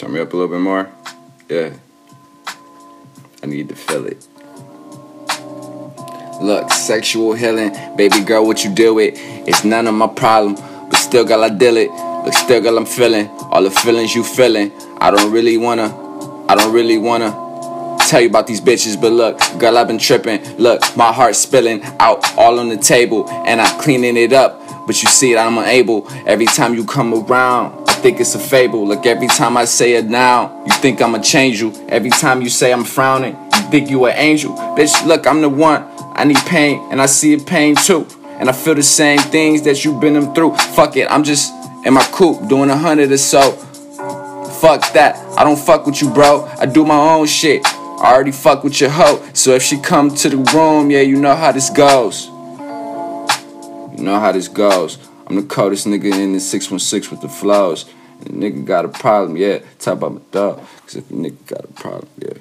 Turn me up a little bit more. Yeah. I need to feel it. Look, sexual healing, baby girl, what you deal with? It's none of my problem, but still, girl, I deal it. Look, still, girl, I'm feeling all the feelings you feeling. I don't really wanna, I don't really wanna tell you about these bitches, but look, girl, I've been tripping. Look, my heart spilling out all on the table, and I'm cleaning it up. But you see it, I'm unable. Every time you come around, think it's a fable. Look, every time I say it now, you think I'ma change you. Every time you say I'm frowning, you think you an angel. Bitch, look, I'm the one. I need pain, and I see pain too. And I feel the same things that you've been through. Fuck it, I'm just in my coop doing a hundred or so. Fuck that, I don't fuck with you, bro. I do my own shit. I already fuck with your hoe. So if she come to the room, yeah, you know how this goes. You know how this goes. I'm the coldest nigga in the 616 with the flows. And the nigga got a problem, yeah. Talk about my dog. Cause if a nigga got a problem, yeah.